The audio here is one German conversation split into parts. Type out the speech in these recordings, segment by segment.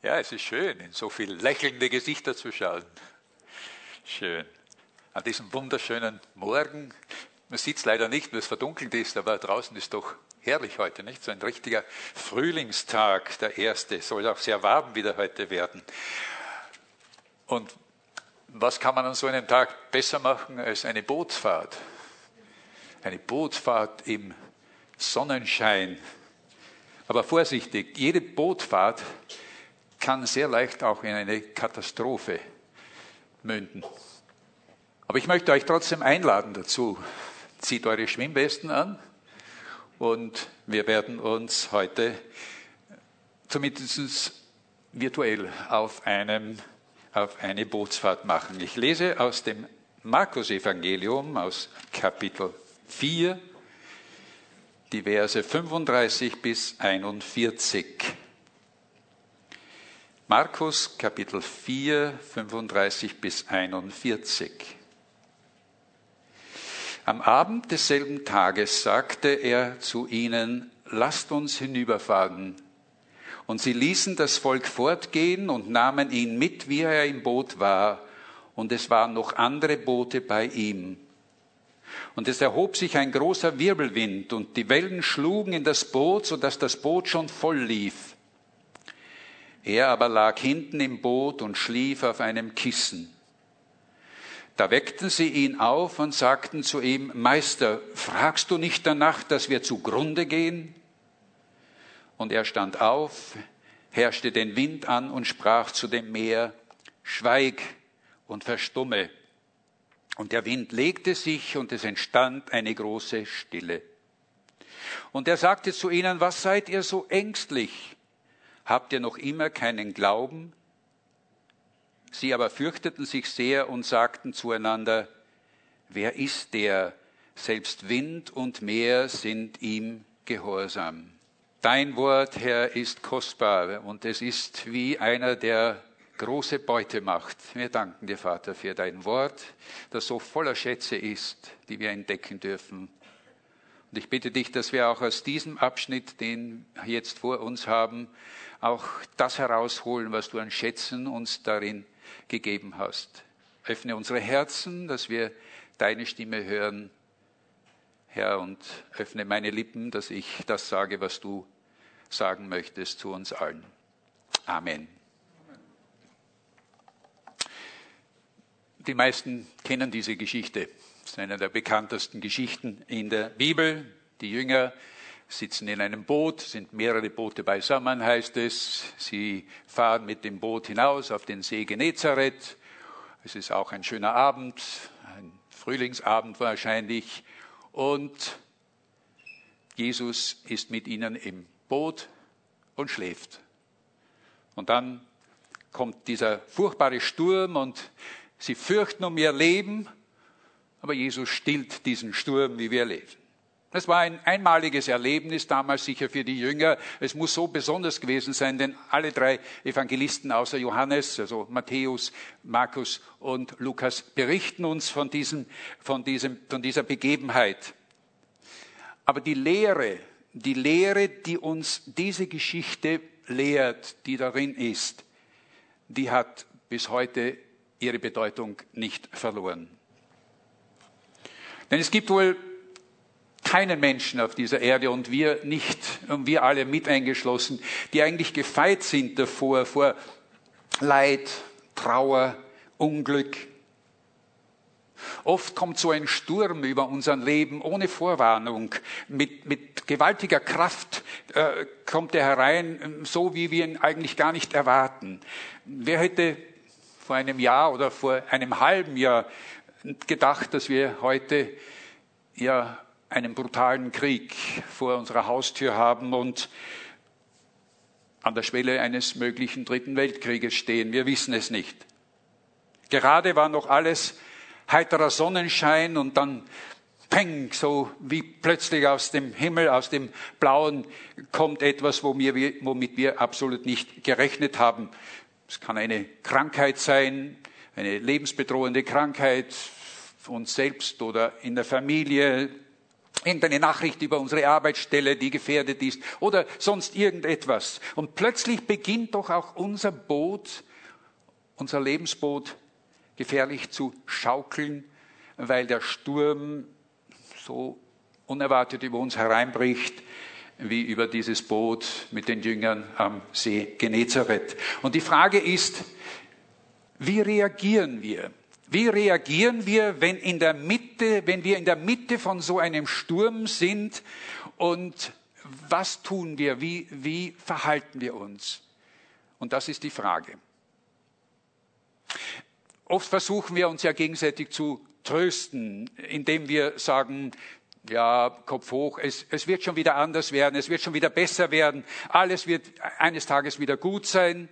Ja, es ist schön, in so viele lächelnde Gesichter zu schauen. Schön. An diesem wunderschönen Morgen. Man sieht es leider nicht, weil es verdunkelt ist, aber draußen ist doch herrlich heute, nicht? So ein richtiger Frühlingstag, der erste. Soll auch sehr warm wieder heute werden. Und was kann man an so einem Tag besser machen als eine Bootsfahrt? Eine Bootsfahrt im Sonnenschein. Aber vorsichtig, jede Bootfahrt kann sehr leicht auch in eine Katastrophe münden. Aber ich möchte euch trotzdem einladen dazu. Zieht eure Schwimmwesten an und wir werden uns heute zumindest virtuell auf, einem, auf eine Bootsfahrt machen. Ich lese aus dem Markus-Evangelium aus Kapitel 4, die Verse 35 bis 41. Markus Kapitel 4, 35 bis 41. Am Abend desselben Tages sagte er zu ihnen, lasst uns hinüberfahren. Und sie ließen das Volk fortgehen und nahmen ihn mit, wie er im Boot war, und es waren noch andere Boote bei ihm. Und es erhob sich ein großer Wirbelwind, und die Wellen schlugen in das Boot, so dass das Boot schon voll lief. Er aber lag hinten im Boot und schlief auf einem Kissen. Da weckten sie ihn auf und sagten zu ihm, Meister, fragst du nicht danach, dass wir zugrunde gehen? Und er stand auf, herrschte den Wind an und sprach zu dem Meer, Schweig und verstumme. Und der Wind legte sich und es entstand eine große Stille. Und er sagte zu ihnen, was seid ihr so ängstlich? Habt ihr noch immer keinen Glauben? Sie aber fürchteten sich sehr und sagten zueinander, wer ist der? Selbst Wind und Meer sind ihm gehorsam. Dein Wort, Herr, ist kostbar und es ist wie einer, der große Beute macht. Wir danken dir, Vater, für dein Wort, das so voller Schätze ist, die wir entdecken dürfen. Und ich bitte dich, dass wir auch aus diesem Abschnitt, den wir jetzt vor uns haben, auch das herausholen, was du an Schätzen uns darin gegeben hast. Öffne unsere Herzen, dass wir deine Stimme hören, Herr, und öffne meine Lippen, dass ich das sage, was du sagen möchtest zu uns allen. Amen. Die meisten kennen diese Geschichte. Das ist eine der bekanntesten Geschichten in der Bibel. Die Jünger sitzen in einem Boot, sind mehrere Boote beisammen, heißt es. Sie fahren mit dem Boot hinaus auf den See Genezareth. Es ist auch ein schöner Abend, ein Frühlingsabend wahrscheinlich. Und Jesus ist mit ihnen im Boot und schläft. Und dann kommt dieser furchtbare Sturm und Sie fürchten um ihr Leben, aber Jesus stillt diesen Sturm, wie wir lesen. Das war ein einmaliges Erlebnis damals sicher für die Jünger. Es muss so besonders gewesen sein, denn alle drei Evangelisten außer Johannes, also Matthäus, Markus und Lukas, berichten uns von, diesem, von, diesem, von dieser Begebenheit. Aber die Lehre, die Lehre, die uns diese Geschichte lehrt, die darin ist, die hat bis heute ihre Bedeutung nicht verloren. Denn es gibt wohl keinen Menschen auf dieser Erde und wir nicht, und wir alle mit eingeschlossen, die eigentlich gefeit sind davor, vor Leid, Trauer, Unglück. Oft kommt so ein Sturm über unser Leben ohne Vorwarnung. Mit, mit gewaltiger Kraft äh, kommt er herein, so wie wir ihn eigentlich gar nicht erwarten. Wer hätte vor einem Jahr oder vor einem halben Jahr gedacht, dass wir heute ja einen brutalen Krieg vor unserer Haustür haben und an der Schwelle eines möglichen Dritten Weltkrieges stehen. Wir wissen es nicht. Gerade war noch alles heiterer Sonnenschein und dann peng, so wie plötzlich aus dem Himmel, aus dem Blauen kommt etwas, womit wir absolut nicht gerechnet haben. Es kann eine Krankheit sein, eine lebensbedrohende Krankheit uns selbst oder in der Familie, irgendeine Nachricht über unsere Arbeitsstelle, die gefährdet ist oder sonst irgendetwas. Und plötzlich beginnt doch auch unser Boot, unser Lebensboot gefährlich zu schaukeln, weil der Sturm so unerwartet über uns hereinbricht, wie über dieses Boot mit den Jüngern am See Genezareth. Und die Frage ist, wie reagieren wir? Wie reagieren wir, wenn in der Mitte, wenn wir in der Mitte von so einem Sturm sind und was tun wir? Wie, wie verhalten wir uns? Und das ist die Frage. Oft versuchen wir uns ja gegenseitig zu trösten, indem wir sagen, ja, Kopf hoch, es, es wird schon wieder anders werden, es wird schon wieder besser werden, alles wird eines Tages wieder gut sein.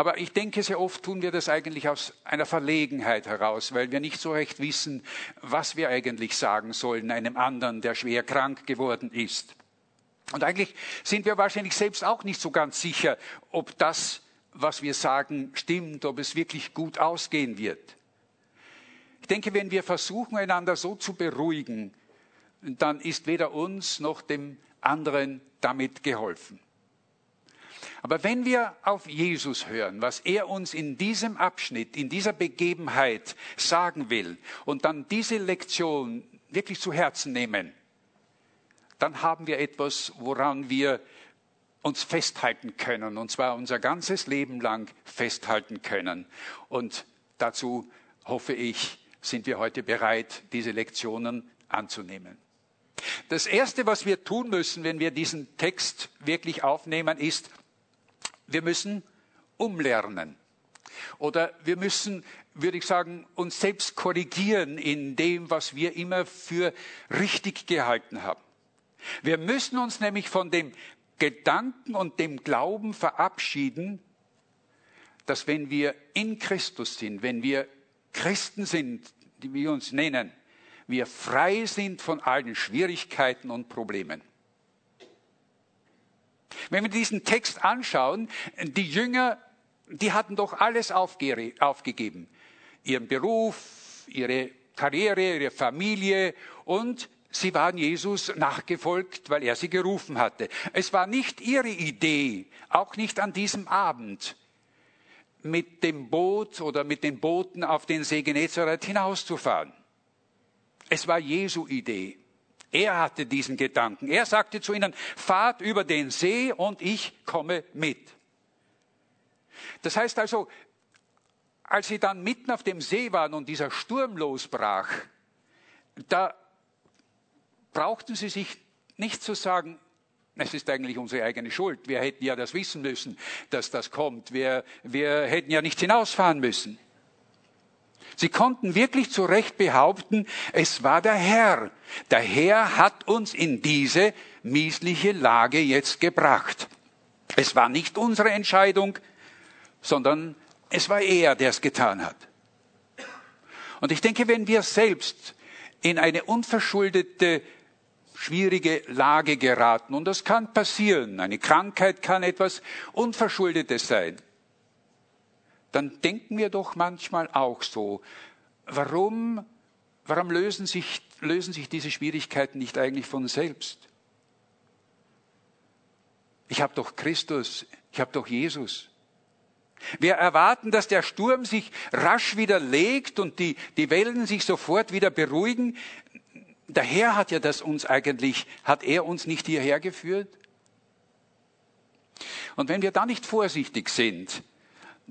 Aber ich denke, sehr oft tun wir das eigentlich aus einer Verlegenheit heraus, weil wir nicht so recht wissen, was wir eigentlich sagen sollen einem anderen, der schwer krank geworden ist. Und eigentlich sind wir wahrscheinlich selbst auch nicht so ganz sicher, ob das, was wir sagen, stimmt, ob es wirklich gut ausgehen wird. Ich denke, wenn wir versuchen, einander so zu beruhigen, dann ist weder uns noch dem anderen damit geholfen. Aber wenn wir auf Jesus hören, was er uns in diesem Abschnitt, in dieser Begebenheit sagen will und dann diese Lektion wirklich zu Herzen nehmen, dann haben wir etwas, woran wir uns festhalten können, und zwar unser ganzes Leben lang festhalten können. Und dazu hoffe ich, sind wir heute bereit, diese Lektionen anzunehmen. Das Erste, was wir tun müssen, wenn wir diesen Text wirklich aufnehmen, ist, wir müssen umlernen. Oder wir müssen, würde ich sagen, uns selbst korrigieren in dem, was wir immer für richtig gehalten haben. Wir müssen uns nämlich von dem Gedanken und dem Glauben verabschieden, dass wenn wir in Christus sind, wenn wir Christen sind, die wir uns nennen, wir frei sind von allen Schwierigkeiten und Problemen. Wenn wir diesen Text anschauen, die Jünger, die hatten doch alles aufgegeben. Ihren Beruf, ihre Karriere, ihre Familie und sie waren Jesus nachgefolgt, weil er sie gerufen hatte. Es war nicht ihre Idee, auch nicht an diesem Abend, mit dem Boot oder mit den Booten auf den See Genezareth hinauszufahren. Es war Jesu Idee. Er hatte diesen Gedanken. Er sagte zu ihnen, fahrt über den See und ich komme mit. Das heißt also, als sie dann mitten auf dem See waren und dieser Sturm losbrach, da brauchten sie sich nicht zu sagen, es ist eigentlich unsere eigene Schuld. Wir hätten ja das wissen müssen, dass das kommt. Wir, wir hätten ja nicht hinausfahren müssen. Sie konnten wirklich zu Recht behaupten, es war der Herr. Der Herr hat uns in diese miesliche Lage jetzt gebracht. Es war nicht unsere Entscheidung, sondern es war er, der es getan hat. Und ich denke, wenn wir selbst in eine unverschuldete, schwierige Lage geraten, und das kann passieren, eine Krankheit kann etwas Unverschuldetes sein, dann denken wir doch manchmal auch so, warum, warum lösen, sich, lösen sich diese Schwierigkeiten nicht eigentlich von selbst? Ich habe doch Christus, ich habe doch Jesus. Wir erwarten, dass der Sturm sich rasch wieder legt und die, die Wellen sich sofort wieder beruhigen. Der Herr hat ja das uns eigentlich, hat er uns nicht hierher geführt? Und wenn wir da nicht vorsichtig sind,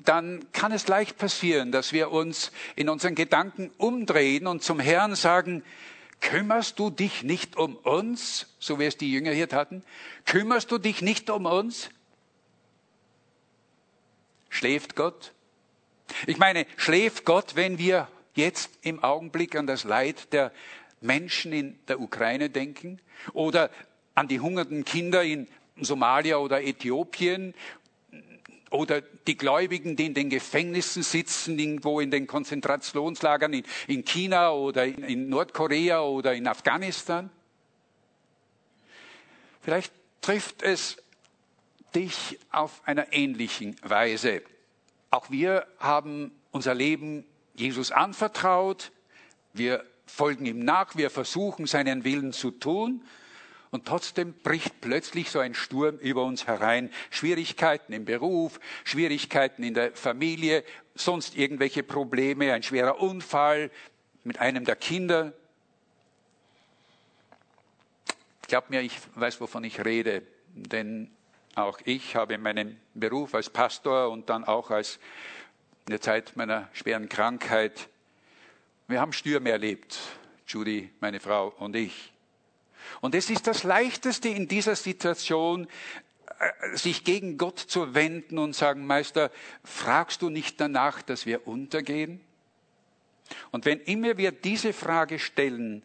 dann kann es leicht passieren, dass wir uns in unseren Gedanken umdrehen und zum Herrn sagen, kümmerst du dich nicht um uns, so wie es die Jünger hier taten? Kümmerst du dich nicht um uns? Schläft Gott? Ich meine, schläft Gott, wenn wir jetzt im Augenblick an das Leid der Menschen in der Ukraine denken oder an die hungernden Kinder in Somalia oder Äthiopien oder die Gläubigen, die in den Gefängnissen sitzen, irgendwo in den Konzentrationslagern in, in China oder in, in Nordkorea oder in Afghanistan. Vielleicht trifft es dich auf einer ähnlichen Weise. Auch wir haben unser Leben Jesus anvertraut. Wir folgen ihm nach, wir versuchen seinen Willen zu tun. Und trotzdem bricht plötzlich so ein Sturm über uns herein. Schwierigkeiten im Beruf, Schwierigkeiten in der Familie, sonst irgendwelche Probleme, ein schwerer Unfall mit einem der Kinder. Glaub mir, ich weiß, wovon ich rede, denn auch ich habe meinen Beruf als Pastor und dann auch als in der Zeit meiner schweren Krankheit, wir haben Stürme erlebt, Judy, meine Frau und ich. Und es ist das Leichteste in dieser Situation, äh, sich gegen Gott zu wenden und sagen, Meister, fragst du nicht danach, dass wir untergehen? Und wenn immer wir diese Frage stellen,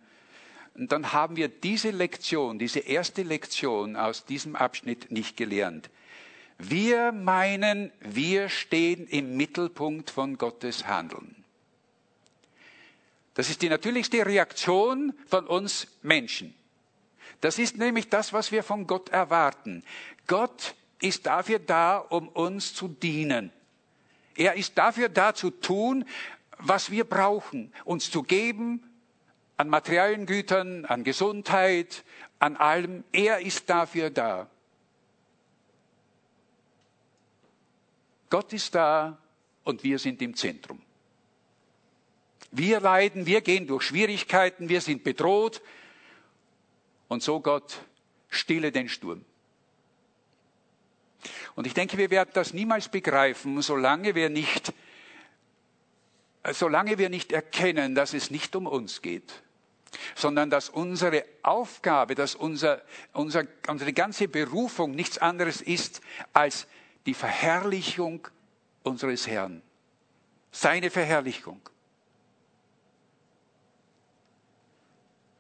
dann haben wir diese Lektion, diese erste Lektion aus diesem Abschnitt nicht gelernt. Wir meinen, wir stehen im Mittelpunkt von Gottes Handeln. Das ist die natürlichste Reaktion von uns Menschen. Das ist nämlich das, was wir von Gott erwarten. Gott ist dafür da, um uns zu dienen. Er ist dafür da zu tun, was wir brauchen, uns zu geben an materiellen Gütern, an Gesundheit, an allem. Er ist dafür da. Gott ist da und wir sind im Zentrum. Wir leiden, wir gehen durch Schwierigkeiten, wir sind bedroht, und so Gott, stille den Sturm. Und ich denke, wir werden das niemals begreifen, solange wir nicht, solange wir nicht erkennen, dass es nicht um uns geht, sondern dass unsere Aufgabe, dass unser, unser, unsere ganze Berufung nichts anderes ist als die Verherrlichung unseres Herrn. Seine Verherrlichung.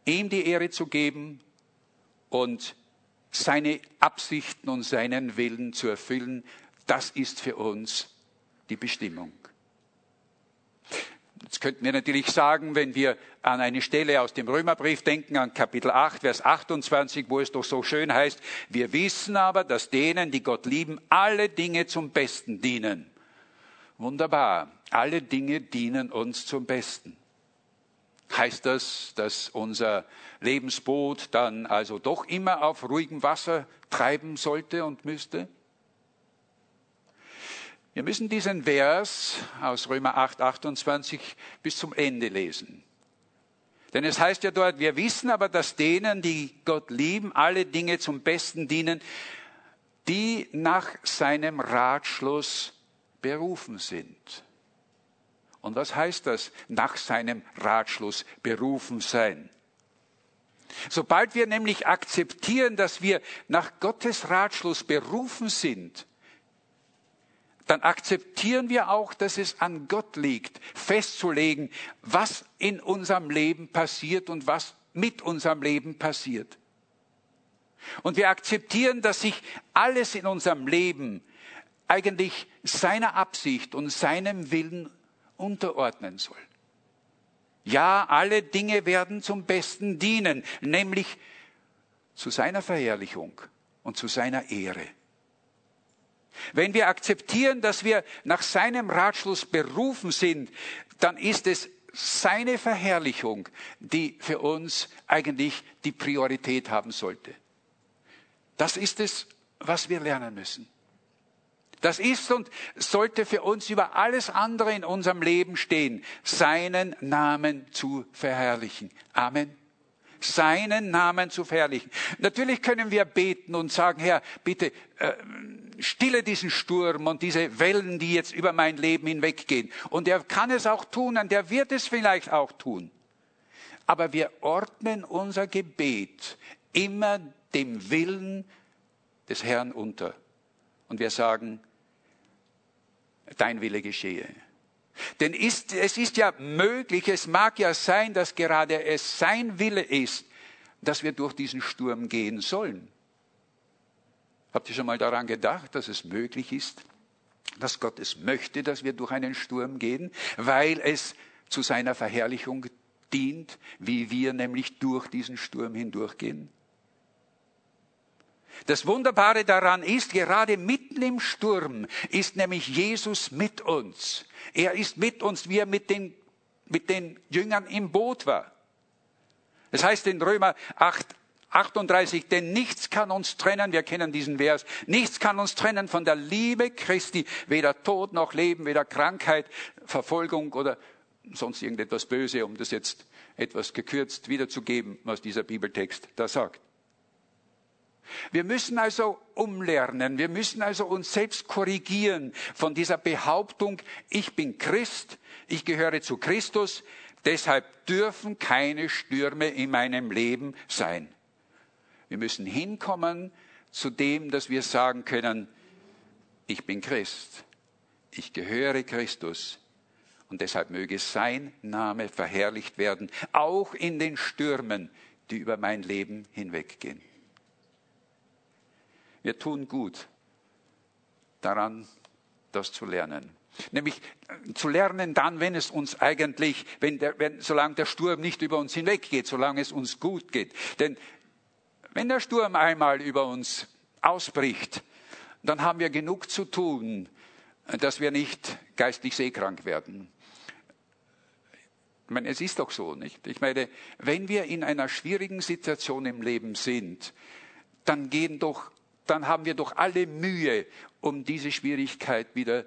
Ihm die Ehre zu geben und seine Absichten und seinen Willen zu erfüllen, das ist für uns die Bestimmung. Jetzt könnten wir natürlich sagen, wenn wir an eine Stelle aus dem Römerbrief denken, an Kapitel 8, Vers 28, wo es doch so schön heißt, wir wissen aber, dass denen, die Gott lieben, alle Dinge zum Besten dienen. Wunderbar, alle Dinge dienen uns zum Besten. Heißt das, dass unser Lebensboot dann also doch immer auf ruhigem Wasser treiben sollte und müsste? Wir müssen diesen Vers aus Römer 8, 28 bis zum Ende lesen. Denn es heißt ja dort, wir wissen aber, dass denen, die Gott lieben, alle Dinge zum Besten dienen, die nach seinem Ratschluss berufen sind. Und was heißt das, nach seinem Ratschluss berufen sein? Sobald wir nämlich akzeptieren, dass wir nach Gottes Ratschluss berufen sind, dann akzeptieren wir auch, dass es an Gott liegt, festzulegen, was in unserem Leben passiert und was mit unserem Leben passiert. Und wir akzeptieren, dass sich alles in unserem Leben eigentlich seiner Absicht und seinem Willen unterordnen soll. Ja, alle Dinge werden zum Besten dienen, nämlich zu seiner Verherrlichung und zu seiner Ehre. Wenn wir akzeptieren, dass wir nach seinem Ratschluss berufen sind, dann ist es seine Verherrlichung, die für uns eigentlich die Priorität haben sollte. Das ist es, was wir lernen müssen. Das ist und sollte für uns über alles andere in unserem Leben stehen, seinen Namen zu verherrlichen. Amen. Seinen Namen zu verherrlichen. Natürlich können wir beten und sagen, Herr, bitte äh, stille diesen Sturm und diese Wellen, die jetzt über mein Leben hinweggehen. Und er kann es auch tun und er wird es vielleicht auch tun. Aber wir ordnen unser Gebet immer dem Willen des Herrn unter. Und wir sagen, dein Wille geschehe. Denn ist, es ist ja möglich, es mag ja sein, dass gerade es sein Wille ist, dass wir durch diesen Sturm gehen sollen. Habt ihr schon mal daran gedacht, dass es möglich ist, dass Gott es möchte, dass wir durch einen Sturm gehen, weil es zu seiner Verherrlichung dient, wie wir nämlich durch diesen Sturm hindurchgehen? Das Wunderbare daran ist, gerade mitten im Sturm ist nämlich Jesus mit uns. Er ist mit uns, wie er mit den, mit den Jüngern im Boot war. Es heißt in Römer 8, 38, denn nichts kann uns trennen, wir kennen diesen Vers, nichts kann uns trennen von der Liebe Christi, weder Tod noch Leben, weder Krankheit, Verfolgung oder sonst irgendetwas Böse, um das jetzt etwas gekürzt wiederzugeben, was dieser Bibeltext da sagt. Wir müssen also umlernen, wir müssen also uns selbst korrigieren von dieser Behauptung, ich bin Christ, ich gehöre zu Christus, deshalb dürfen keine Stürme in meinem Leben sein. Wir müssen hinkommen zu dem, dass wir sagen können, ich bin Christ, ich gehöre Christus und deshalb möge sein Name verherrlicht werden, auch in den Stürmen, die über mein Leben hinweggehen. Wir tun gut daran, das zu lernen. Nämlich äh, zu lernen dann, wenn es uns eigentlich, wenn der, wenn, solange der Sturm nicht über uns hinweggeht, solange es uns gut geht. Denn wenn der Sturm einmal über uns ausbricht, dann haben wir genug zu tun, dass wir nicht geistlich seekrank werden. Ich meine, es ist doch so, nicht? Ich meine, wenn wir in einer schwierigen Situation im Leben sind, dann gehen doch, dann haben wir doch alle Mühe, um diese Schwierigkeit wieder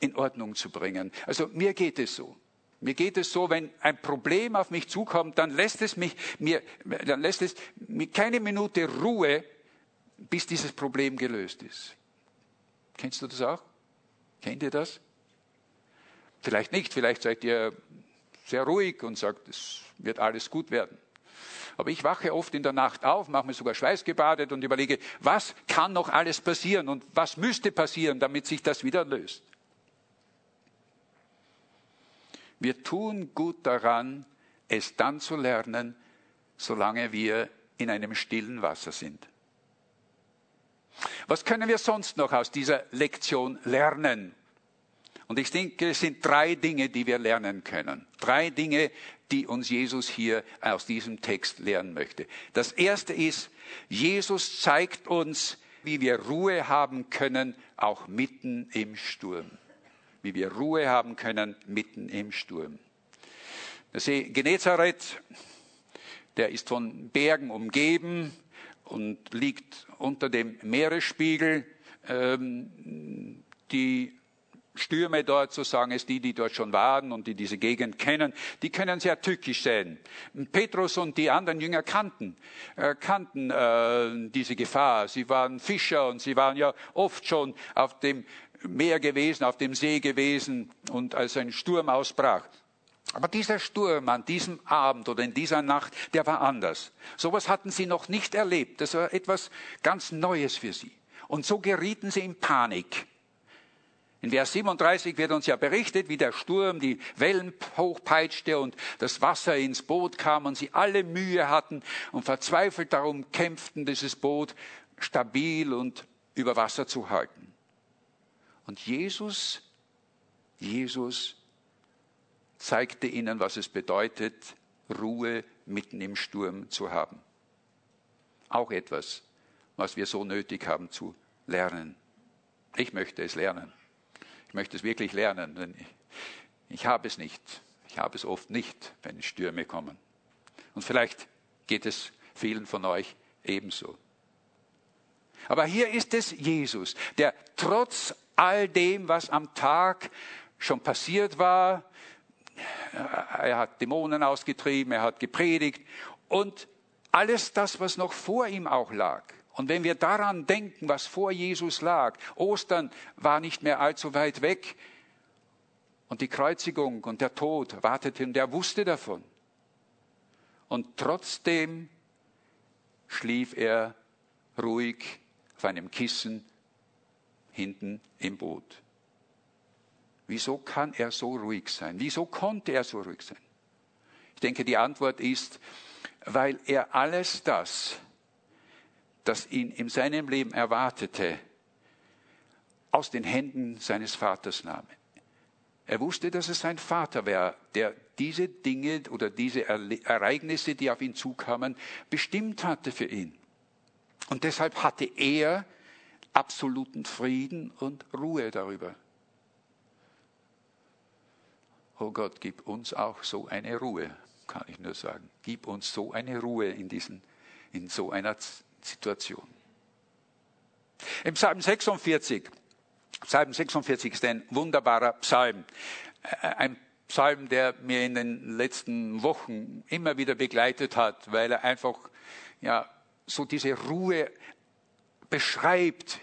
in Ordnung zu bringen. Also mir geht es so. Mir geht es so, wenn ein Problem auf mich zukommt, dann lässt es mich, mir, dann lässt es mir keine Minute Ruhe, bis dieses Problem gelöst ist. Kennst du das auch? Kennt ihr das? Vielleicht nicht, vielleicht seid ihr sehr ruhig und sagt, es wird alles gut werden. Aber ich wache oft in der Nacht auf, mache mir sogar schweißgebadet und überlege, was kann noch alles passieren und was müsste passieren, damit sich das wieder löst. Wir tun gut daran, es dann zu lernen, solange wir in einem stillen Wasser sind. Was können wir sonst noch aus dieser Lektion lernen? Und ich denke, es sind drei Dinge, die wir lernen können. Drei Dinge, die uns Jesus hier aus diesem Text lernen möchte. Das erste ist, Jesus zeigt uns, wie wir Ruhe haben können, auch mitten im Sturm wie wir Ruhe haben können mitten im Sturm. Der See Genezareth, der ist von Bergen umgeben und liegt unter dem Meeresspiegel. Ähm, die Stürme dort, so sagen es die, die dort schon waren und die diese Gegend kennen, die können sehr tückisch sein. Petrus und die anderen Jünger kannten, äh, kannten äh, diese Gefahr. Sie waren Fischer und sie waren ja oft schon auf dem Meer gewesen, auf dem See gewesen und als ein Sturm ausbrach. Aber dieser Sturm an diesem Abend oder in dieser Nacht, der war anders. Sowas hatten sie noch nicht erlebt. Das war etwas ganz Neues für sie. Und so gerieten sie in Panik. In Vers 37 wird uns ja berichtet, wie der Sturm die Wellen hochpeitschte und das Wasser ins Boot kam und sie alle Mühe hatten und verzweifelt darum kämpften, dieses Boot stabil und über Wasser zu halten. Und Jesus, Jesus zeigte ihnen, was es bedeutet, Ruhe mitten im Sturm zu haben. Auch etwas, was wir so nötig haben zu lernen. Ich möchte es lernen. Ich möchte es wirklich lernen, denn ich, habe es nicht. Ich habe es oft nicht, wenn Stürme kommen. Und vielleicht geht es vielen von euch ebenso. Aber hier ist es Jesus, der trotz all dem, was am Tag schon passiert war. Er hat Dämonen ausgetrieben, er hat gepredigt und alles das, was noch vor ihm auch lag. Und wenn wir daran denken, was vor Jesus lag, Ostern war nicht mehr allzu weit weg und die Kreuzigung und der Tod warteten und er wusste davon. Und trotzdem schlief er ruhig auf einem Kissen hinten im Boot. Wieso kann er so ruhig sein? Wieso konnte er so ruhig sein? Ich denke, die Antwort ist, weil er alles das, das ihn in seinem Leben erwartete, aus den Händen seines Vaters nahm. Er wusste, dass es sein Vater wäre, der diese Dinge oder diese Ereignisse, die auf ihn zukamen, bestimmt hatte für ihn. Und deshalb hatte er absoluten Frieden und Ruhe darüber. Oh Gott, gib uns auch so eine Ruhe, kann ich nur sagen. Gib uns so eine Ruhe in, diesen, in so einer Situation. Im Psalm 46, Psalm 46 ist ein wunderbarer Psalm. Äh, ein Psalm, der mir in den letzten Wochen immer wieder begleitet hat, weil er einfach ja, so diese Ruhe beschreibt,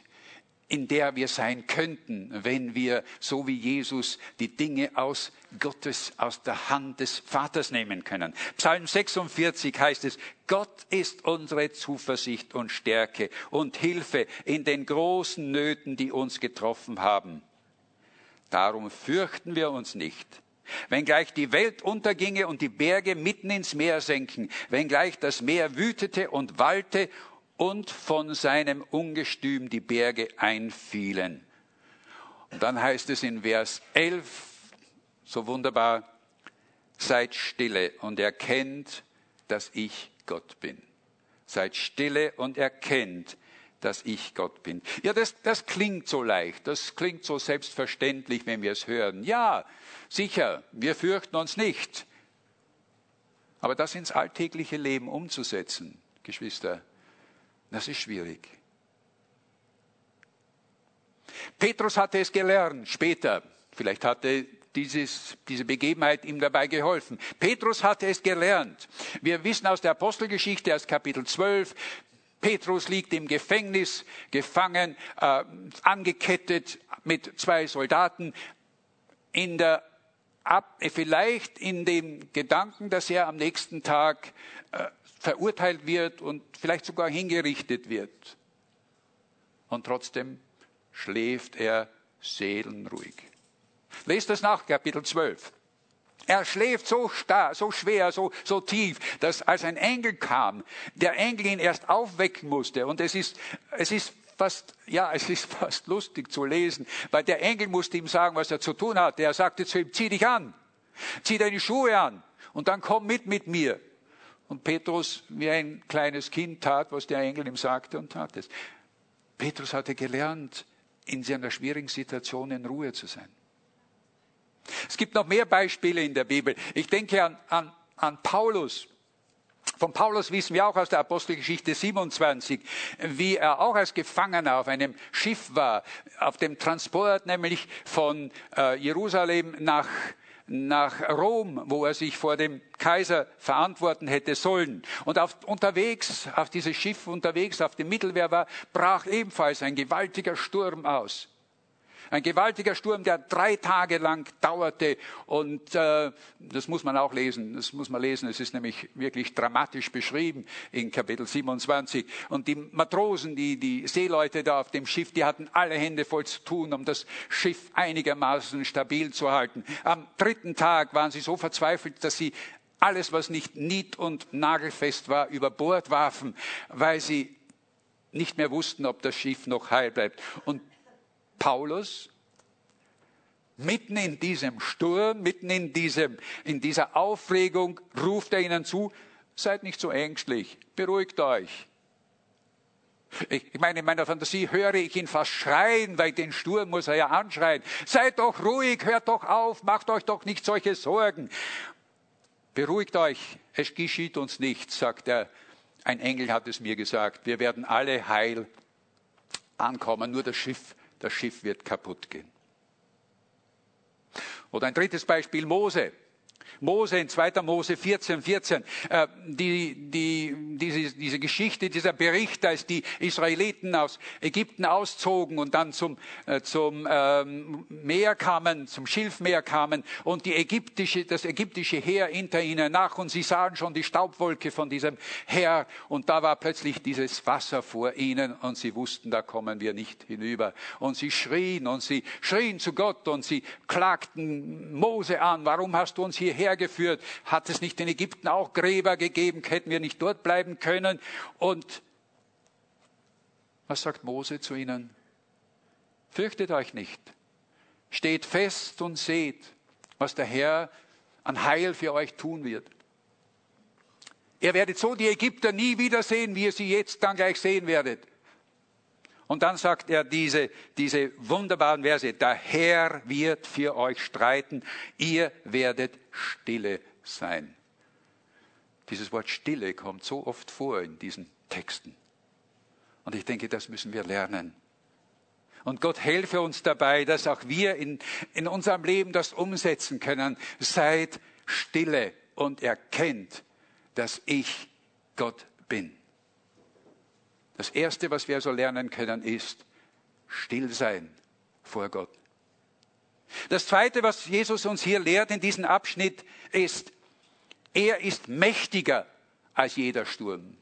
in der wir sein könnten, wenn wir, so wie Jesus, die Dinge aus Gottes, aus der Hand des Vaters nehmen können. Psalm 46 heißt es, Gott ist unsere Zuversicht und Stärke und Hilfe in den großen Nöten, die uns getroffen haben. Darum fürchten wir uns nicht. Wenngleich die Welt unterginge und die Berge mitten ins Meer senken, wenngleich das Meer wütete und wallte und von seinem Ungestüm die Berge einfielen. Und dann heißt es in Vers 11 so wunderbar, seid stille und erkennt, dass ich Gott bin. Seid stille und erkennt, dass ich Gott bin. Ja, das, das klingt so leicht, das klingt so selbstverständlich, wenn wir es hören. Ja, sicher, wir fürchten uns nicht. Aber das ins alltägliche Leben umzusetzen, Geschwister, das ist schwierig. Petrus hatte es gelernt, später. Vielleicht hatte dieses, diese Begebenheit ihm dabei geholfen. Petrus hatte es gelernt. Wir wissen aus der Apostelgeschichte, aus Kapitel 12, Petrus liegt im Gefängnis, gefangen, äh, angekettet mit zwei Soldaten, in der Ab, vielleicht in dem Gedanken, dass er am nächsten Tag äh, verurteilt wird und vielleicht sogar hingerichtet wird. Und trotzdem schläft er seelenruhig. Lest das nach, Kapitel 12. Er schläft so starr, so schwer, so, so tief, dass als ein Engel kam, der Engel ihn erst aufwecken musste. Und es ist, es ist fast, ja, es ist fast lustig zu lesen, weil der Engel musste ihm sagen, was er zu tun hatte. Er sagte zu ihm, zieh dich an, zieh deine Schuhe an und dann komm mit mit mir. Und Petrus, wie ein kleines Kind, tat, was der Engel ihm sagte und tat es. Petrus hatte gelernt, in seiner schwierigen Situation in Ruhe zu sein. Es gibt noch mehr Beispiele in der Bibel. Ich denke an, an, an Paulus. Von Paulus wissen wir auch aus der Apostelgeschichte 27, wie er auch als Gefangener auf einem Schiff war, auf dem Transport nämlich von äh, Jerusalem nach nach Rom, wo er sich vor dem Kaiser verantworten hätte sollen. Und auf, unterwegs, auf dieses Schiff unterwegs, auf dem Mittelmeer war, brach ebenfalls ein gewaltiger Sturm aus. Ein gewaltiger Sturm, der drei Tage lang dauerte. Und äh, das muss man auch lesen. Das muss man lesen. Es ist nämlich wirklich dramatisch beschrieben in Kapitel 27. Und die Matrosen, die, die Seeleute da auf dem Schiff, die hatten alle Hände voll zu tun, um das Schiff einigermaßen stabil zu halten. Am dritten Tag waren sie so verzweifelt, dass sie alles, was nicht nied- und nagelfest war, über Bord warfen, weil sie nicht mehr wussten, ob das Schiff noch heil bleibt. Und Paulus, mitten in diesem Sturm, mitten in, diesem, in dieser Aufregung, ruft er ihnen zu, seid nicht so ängstlich, beruhigt euch. Ich, ich meine, in meiner Fantasie höre ich ihn fast schreien, weil den Sturm muss er ja anschreien. Seid doch ruhig, hört doch auf, macht euch doch nicht solche Sorgen. Beruhigt euch, es geschieht uns nichts, sagt er. Ein Engel hat es mir gesagt. Wir werden alle heil ankommen, nur das Schiff das Schiff wird kaputt gehen. Oder ein drittes Beispiel, Mose. Mose in 2. Mose 14, 14, äh, die, die, diese, diese Geschichte, dieser Bericht, als die Israeliten aus Ägypten auszogen und dann zum, äh, zum ähm, Meer kamen, zum Schilfmeer kamen und die ägyptische, das ägyptische Heer hinter ihnen nach und sie sahen schon die Staubwolke von diesem Heer und da war plötzlich dieses Wasser vor ihnen und sie wussten, da kommen wir nicht hinüber. Und sie schrien und sie schrien zu Gott und sie klagten Mose an, warum hast du uns hierher hergeführt? Hat es nicht in Ägypten auch Gräber gegeben? Hätten wir nicht dort bleiben können? Und was sagt Mose zu ihnen? Fürchtet euch nicht. Steht fest und seht, was der Herr an Heil für euch tun wird. Ihr werdet so die Ägypter nie wiedersehen, wie ihr sie jetzt dann gleich sehen werdet. Und dann sagt er diese, diese wunderbaren Verse, der Herr wird für euch streiten, ihr werdet stille sein. Dieses Wort Stille kommt so oft vor in diesen Texten. Und ich denke, das müssen wir lernen. Und Gott helfe uns dabei, dass auch wir in, in unserem Leben das umsetzen können. Seid stille und erkennt, dass ich Gott bin. Das Erste, was wir so lernen können, ist still sein vor Gott. Das Zweite, was Jesus uns hier lehrt in diesem Abschnitt, ist, er ist mächtiger als jeder Sturm.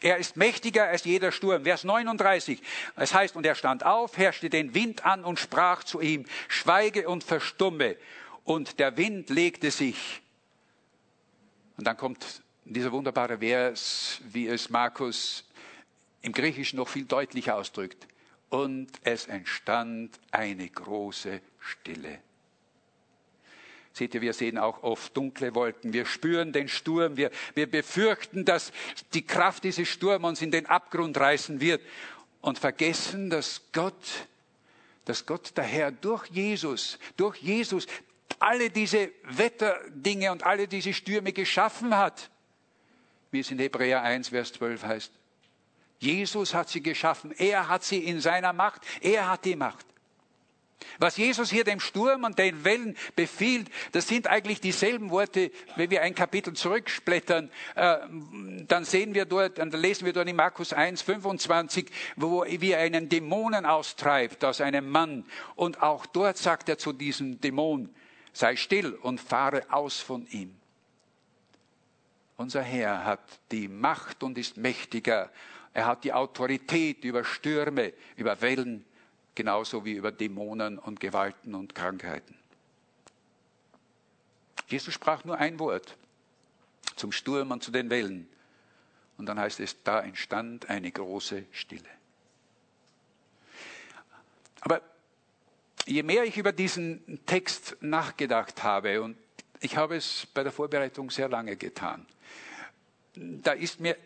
Er ist mächtiger als jeder Sturm. Vers 39. Es heißt, und er stand auf, herrschte den Wind an und sprach zu ihm, schweige und verstumme. Und der Wind legte sich. Und dann kommt dieser wunderbare Vers, wie es Markus im Griechischen noch viel deutlicher ausdrückt. Und es entstand eine große Stille. Seht ihr, wir sehen auch oft dunkle Wolken. Wir spüren den Sturm. Wir, wir befürchten, dass die Kraft dieses Sturms uns in den Abgrund reißen wird und vergessen, dass Gott, dass Gott der Herr durch Jesus, durch Jesus alle diese Wetterdinge und alle diese Stürme geschaffen hat. Wie es in Hebräer 1, Vers 12 heißt. Jesus hat sie geschaffen. Er hat sie in seiner Macht. Er hat die Macht. Was Jesus hier dem Sturm und den Wellen befiehlt, das sind eigentlich dieselben Worte, wenn wir ein Kapitel zurücksplättern, äh, dann sehen wir dort, dann lesen wir dort in Markus 1, 25, wo er einen Dämonen austreibt aus einem Mann. Und auch dort sagt er zu diesem Dämon, sei still und fahre aus von ihm. Unser Herr hat die Macht und ist mächtiger. Er hat die Autorität über Stürme, über Wellen genauso wie über Dämonen und Gewalten und Krankheiten. Jesus sprach nur ein Wort zum Sturm und zu den Wellen. Und dann heißt es, da entstand eine große Stille. Aber je mehr ich über diesen Text nachgedacht habe, und ich habe es bei der Vorbereitung sehr lange getan, da ist mir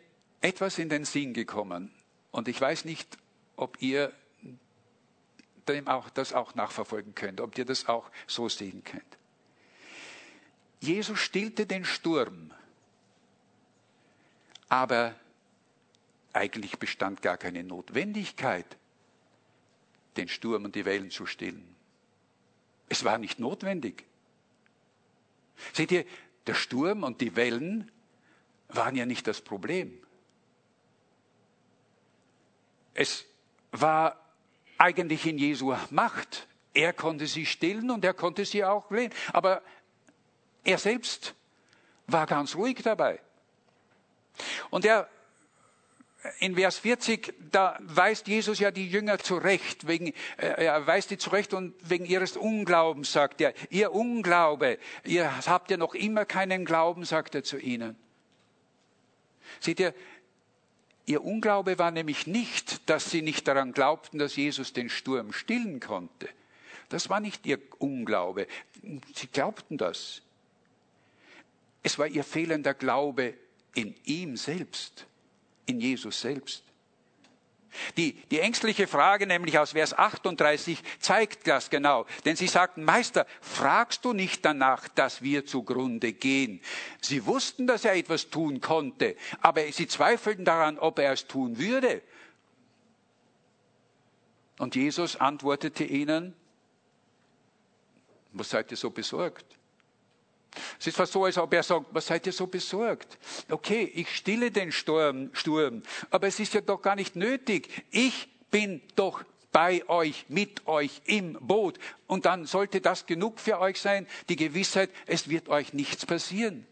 etwas in den Sinn gekommen. Und ich weiß nicht, ob ihr dem auch, das auch nachverfolgen könnt, ob ihr das auch so sehen könnt. Jesus stillte den Sturm, aber eigentlich bestand gar keine Notwendigkeit, den Sturm und die Wellen zu stillen. Es war nicht notwendig. Seht ihr, der Sturm und die Wellen waren ja nicht das Problem. Es war eigentlich in Jesu Macht. Er konnte sie stillen und er konnte sie auch lehnen. Aber er selbst war ganz ruhig dabei. Und er, in Vers 40, da weist Jesus ja die Jünger zurecht, wegen, äh, er weist die zurecht und wegen ihres Unglaubens sagt er, ihr Unglaube, ihr habt ja noch immer keinen Glauben, sagt er zu ihnen. Seht ihr, Ihr Unglaube war nämlich nicht, dass sie nicht daran glaubten, dass Jesus den Sturm stillen konnte. Das war nicht ihr Unglaube. Sie glaubten das. Es war ihr fehlender Glaube in ihm selbst, in Jesus selbst. Die, die ängstliche Frage nämlich aus Vers 38 zeigt das genau. Denn sie sagten, Meister, fragst du nicht danach, dass wir zugrunde gehen? Sie wussten, dass er etwas tun konnte, aber sie zweifelten daran, ob er es tun würde. Und Jesus antwortete ihnen, was seid ihr so besorgt? Es ist fast so, als ob er sagt, was seid ihr so besorgt? Okay, ich stille den Sturm, Sturm, aber es ist ja doch gar nicht nötig. Ich bin doch bei euch, mit euch im Boot. Und dann sollte das genug für euch sein, die Gewissheit, es wird euch nichts passieren.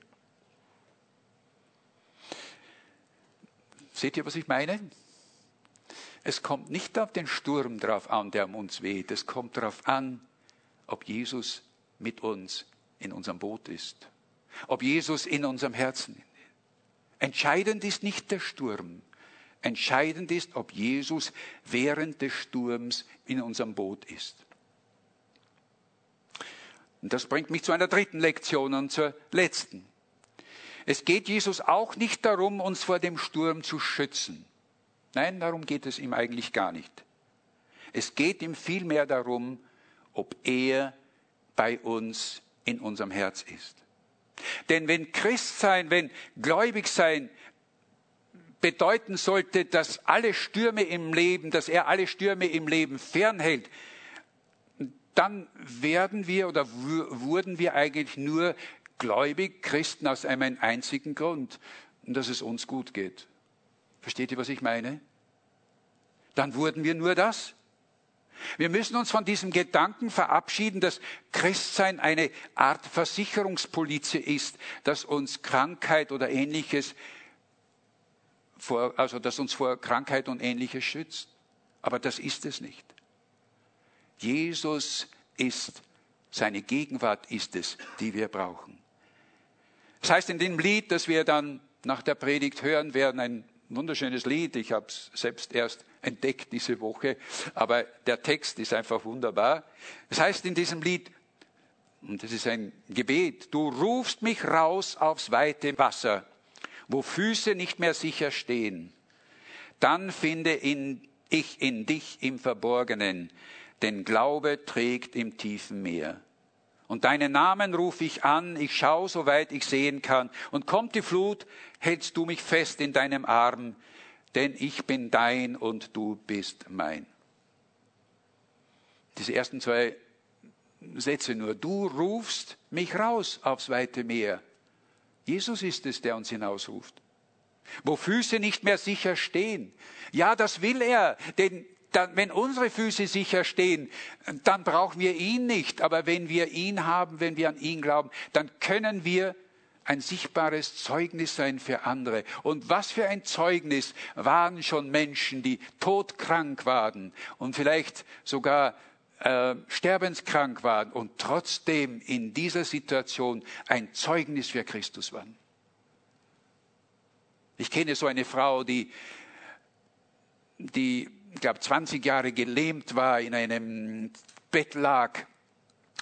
Seht ihr, was ich meine? Es kommt nicht auf den Sturm drauf an, der um uns weht. Es kommt darauf an, ob Jesus mit uns in unserem Boot ist, ob Jesus in unserem Herzen ist. Entscheidend ist nicht der Sturm. Entscheidend ist, ob Jesus während des Sturms in unserem Boot ist. Und das bringt mich zu einer dritten Lektion und zur letzten. Es geht Jesus auch nicht darum, uns vor dem Sturm zu schützen. Nein, darum geht es ihm eigentlich gar nicht. Es geht ihm vielmehr darum, ob er bei uns in unserem Herz ist. Denn wenn Christsein, wenn gläubig sein bedeuten sollte, dass alle Stürme im Leben, dass er alle Stürme im Leben fernhält, dann werden wir oder wurden wir eigentlich nur gläubig Christen aus einem einzigen Grund, dass es uns gut geht. Versteht ihr, was ich meine? Dann wurden wir nur das. Wir müssen uns von diesem Gedanken verabschieden, dass Christsein eine Art Versicherungspolize ist, dass uns Krankheit oder ähnliches vor, also dass uns vor Krankheit und ähnliches schützt. Aber das ist es nicht. Jesus ist, seine Gegenwart ist es, die wir brauchen. Das heißt in dem Lied, das wir dann nach der Predigt hören werden, ein wunderschönes Lied, ich habe es selbst erst entdeckt diese Woche, aber der Text ist einfach wunderbar. Das heißt in diesem Lied, und das ist ein Gebet, du rufst mich raus aufs weite Wasser, wo Füße nicht mehr sicher stehen. Dann finde in, ich in dich im Verborgenen, denn Glaube trägt im tiefen Meer. Und deinen Namen rufe ich an, ich schaue, soweit ich sehen kann. Und kommt die Flut, hältst du mich fest in deinem Arm, denn ich bin dein und du bist mein. Diese ersten zwei Sätze nur. Du rufst mich raus aufs weite Meer. Jesus ist es, der uns hinausruft. Wo Füße nicht mehr sicher stehen. Ja, das will er, denn dann, wenn unsere Füße sicher stehen, dann brauchen wir ihn nicht. Aber wenn wir ihn haben, wenn wir an ihn glauben, dann können wir ein sichtbares Zeugnis sein für andere. Und was für ein Zeugnis waren schon Menschen, die todkrank waren und vielleicht sogar äh, sterbenskrank waren und trotzdem in dieser Situation ein Zeugnis für Christus waren. Ich kenne so eine Frau, die, die ich glaube, 20 Jahre gelähmt war, in einem Bett lag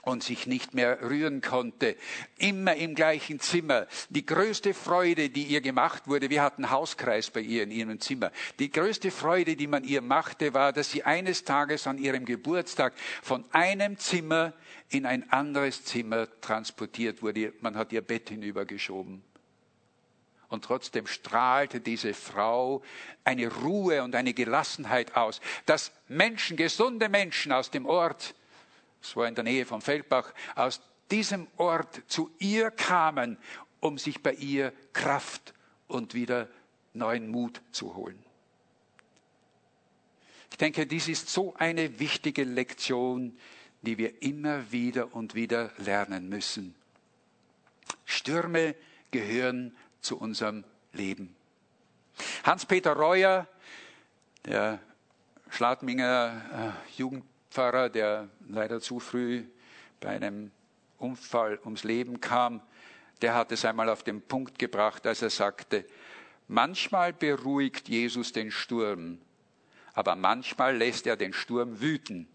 und sich nicht mehr rühren konnte, immer im gleichen Zimmer. Die größte Freude, die ihr gemacht wurde, wir hatten Hauskreis bei ihr in ihrem Zimmer. Die größte Freude, die man ihr machte, war, dass sie eines Tages an ihrem Geburtstag von einem Zimmer in ein anderes Zimmer transportiert wurde. Man hat ihr Bett hinübergeschoben. Und trotzdem strahlte diese Frau eine Ruhe und eine Gelassenheit aus, dass Menschen, gesunde Menschen aus dem Ort, es war in der Nähe vom Feldbach, aus diesem Ort zu ihr kamen, um sich bei ihr Kraft und wieder neuen Mut zu holen. Ich denke, dies ist so eine wichtige Lektion, die wir immer wieder und wieder lernen müssen. Stürme gehören zu unserem Leben. Hans-Peter Reuer, der Schladminger äh, Jugendpfarrer, der leider zu früh bei einem Unfall ums Leben kam, der hat es einmal auf den Punkt gebracht, als er sagte, manchmal beruhigt Jesus den Sturm, aber manchmal lässt er den Sturm wüten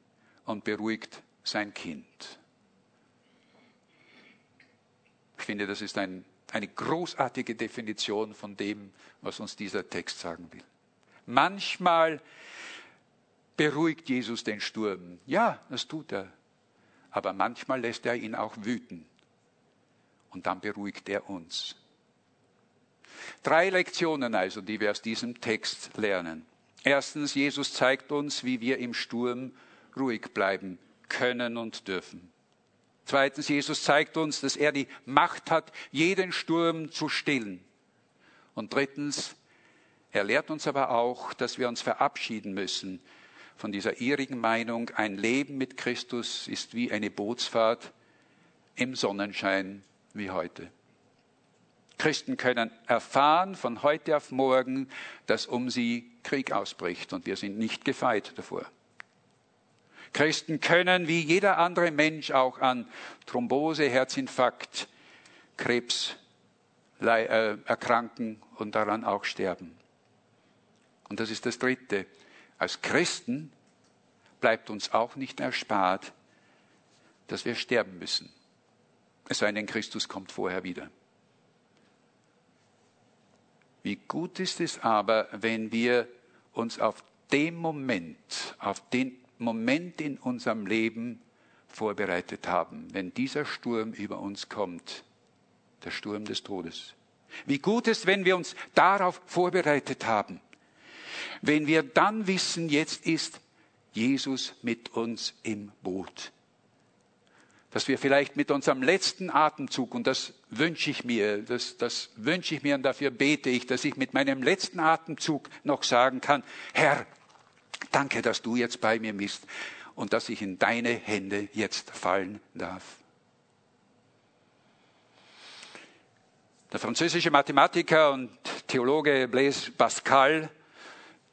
und beruhigt sein Kind. Ich finde, das ist ein eine großartige Definition von dem, was uns dieser Text sagen will. Manchmal beruhigt Jesus den Sturm. Ja, das tut er. Aber manchmal lässt er ihn auch wüten. Und dann beruhigt er uns. Drei Lektionen also, die wir aus diesem Text lernen. Erstens, Jesus zeigt uns, wie wir im Sturm ruhig bleiben können und dürfen. Zweitens, Jesus zeigt uns, dass er die Macht hat, jeden Sturm zu stillen. Und drittens, er lehrt uns aber auch, dass wir uns verabschieden müssen von dieser irrigen Meinung, ein Leben mit Christus ist wie eine Bootsfahrt im Sonnenschein wie heute. Christen können erfahren von heute auf morgen, dass um sie Krieg ausbricht und wir sind nicht gefeit davor. Christen können wie jeder andere Mensch auch an Thrombose, Herzinfarkt, Krebs äh, erkranken und daran auch sterben. Und das ist das Dritte. Als Christen bleibt uns auch nicht erspart, dass wir sterben müssen. Es sei denn, Christus kommt vorher wieder. Wie gut ist es aber, wenn wir uns auf den Moment, auf den Moment in unserem Leben vorbereitet haben, wenn dieser Sturm über uns kommt. der Sturm des Todes. Wie gut ist, wenn wir uns darauf vorbereitet haben. Wenn wir dann wissen, jetzt ist Jesus mit uns im Boot. Dass wir vielleicht mit unserem letzten Atemzug, und das wünsche ich mir, das, das wünsche ich mir und dafür bete ich, dass ich mit meinem letzten Atemzug noch sagen kann, Herr, danke, dass du jetzt bei mir bist und dass ich in deine Hände jetzt fallen darf. Der französische Mathematiker und Theologe Blaise Pascal,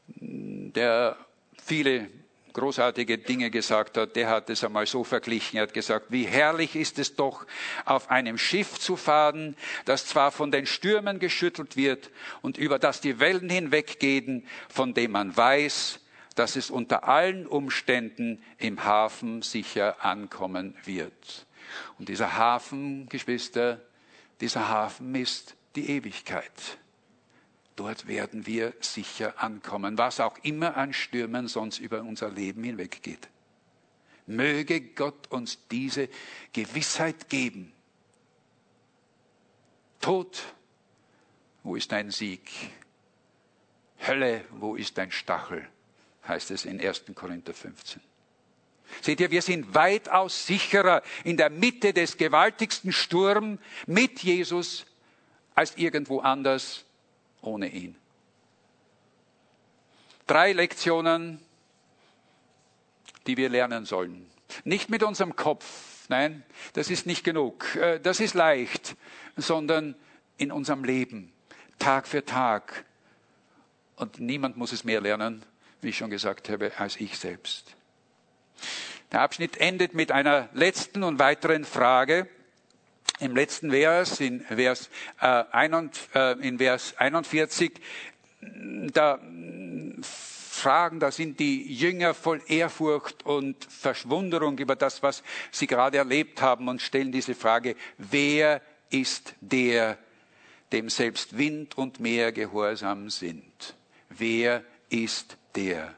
der viele großartige Dinge gesagt hat, der hat es einmal so verglichen. Er hat gesagt, wie herrlich ist es doch, auf einem Schiff zu fahren, das zwar von den Stürmen geschüttelt wird und über das die Wellen hinweggehen, von dem man weiß, dass es unter allen Umständen im Hafen sicher ankommen wird. Und dieser Hafen, Geschwister, dieser Hafen ist die Ewigkeit. Dort werden wir sicher ankommen, was auch immer an Stürmen sonst über unser Leben hinweggeht. Möge Gott uns diese Gewissheit geben. Tod, wo ist dein Sieg? Hölle, wo ist dein Stachel? heißt es in 1. Korinther 15. Seht ihr, wir sind weitaus sicherer in der Mitte des gewaltigsten Sturms mit Jesus als irgendwo anders ohne ihn. Drei Lektionen, die wir lernen sollen. Nicht mit unserem Kopf, nein, das ist nicht genug, äh, das ist leicht, sondern in unserem Leben, Tag für Tag. Und niemand muss es mehr lernen, wie ich schon gesagt habe, als ich selbst. Der Abschnitt endet mit einer letzten und weiteren Frage. Im letzten Vers, in Vers, äh, äh in Vers 41, da fragen, da sind die Jünger voll Ehrfurcht und Verschwunderung über das, was sie gerade erlebt haben und stellen diese Frage, wer ist der, dem selbst Wind und Meer gehorsam sind? Wer ist der?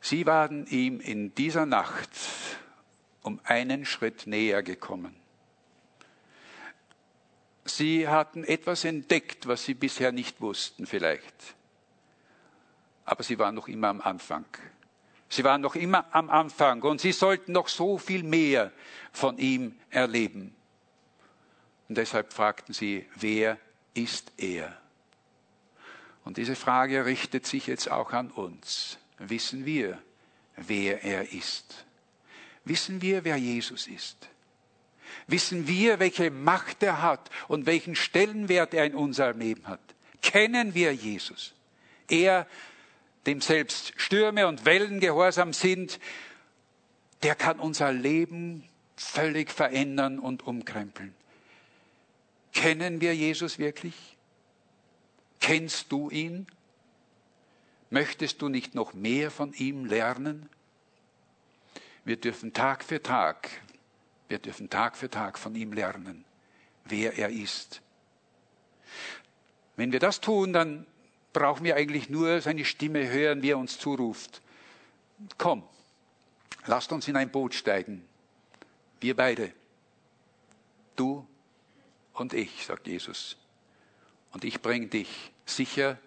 Sie waren ihm in dieser Nacht um einen Schritt näher gekommen. Sie hatten etwas entdeckt, was sie bisher nicht wussten vielleicht. Aber sie waren noch immer am Anfang. Sie waren noch immer am Anfang und sie sollten noch so viel mehr von ihm erleben. Und deshalb fragten sie, wer ist er? Und diese Frage richtet sich jetzt auch an uns wissen wir, wer er ist. Wissen wir, wer Jesus ist. Wissen wir, welche Macht er hat und welchen Stellenwert er in unserem Leben hat. Kennen wir Jesus. Er, dem selbst Stürme und Wellen gehorsam sind, der kann unser Leben völlig verändern und umkrempeln. Kennen wir Jesus wirklich? Kennst du ihn? Möchtest du nicht noch mehr von ihm lernen? Wir dürfen Tag für Tag, wir dürfen Tag für Tag von ihm lernen, wer er ist. Wenn wir das tun, dann brauchen wir eigentlich nur seine Stimme hören, wie er uns zuruft. Komm, lasst uns in ein Boot steigen. Wir beide. Du und ich, sagt Jesus. Und ich bringe dich sicher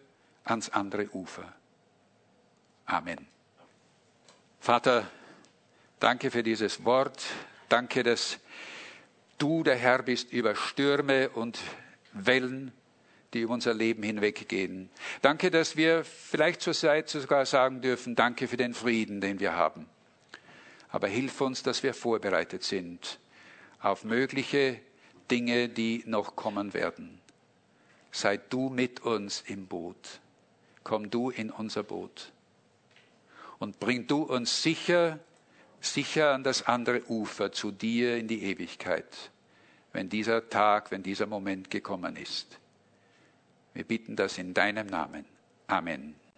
ans andere Ufer. Amen. Vater, danke für dieses Wort. Danke, dass du der Herr bist über Stürme und Wellen, die über unser Leben hinweggehen. Danke, dass wir vielleicht zur Zeit sogar sagen dürfen, danke für den Frieden, den wir haben. Aber hilf uns, dass wir vorbereitet sind auf mögliche Dinge, die noch kommen werden. Sei du mit uns im Boot. Komm du in unser Boot und bring du uns sicher, sicher an das andere Ufer zu dir in die Ewigkeit, wenn dieser Tag, wenn dieser Moment gekommen ist. Wir bitten das in deinem Namen. Amen.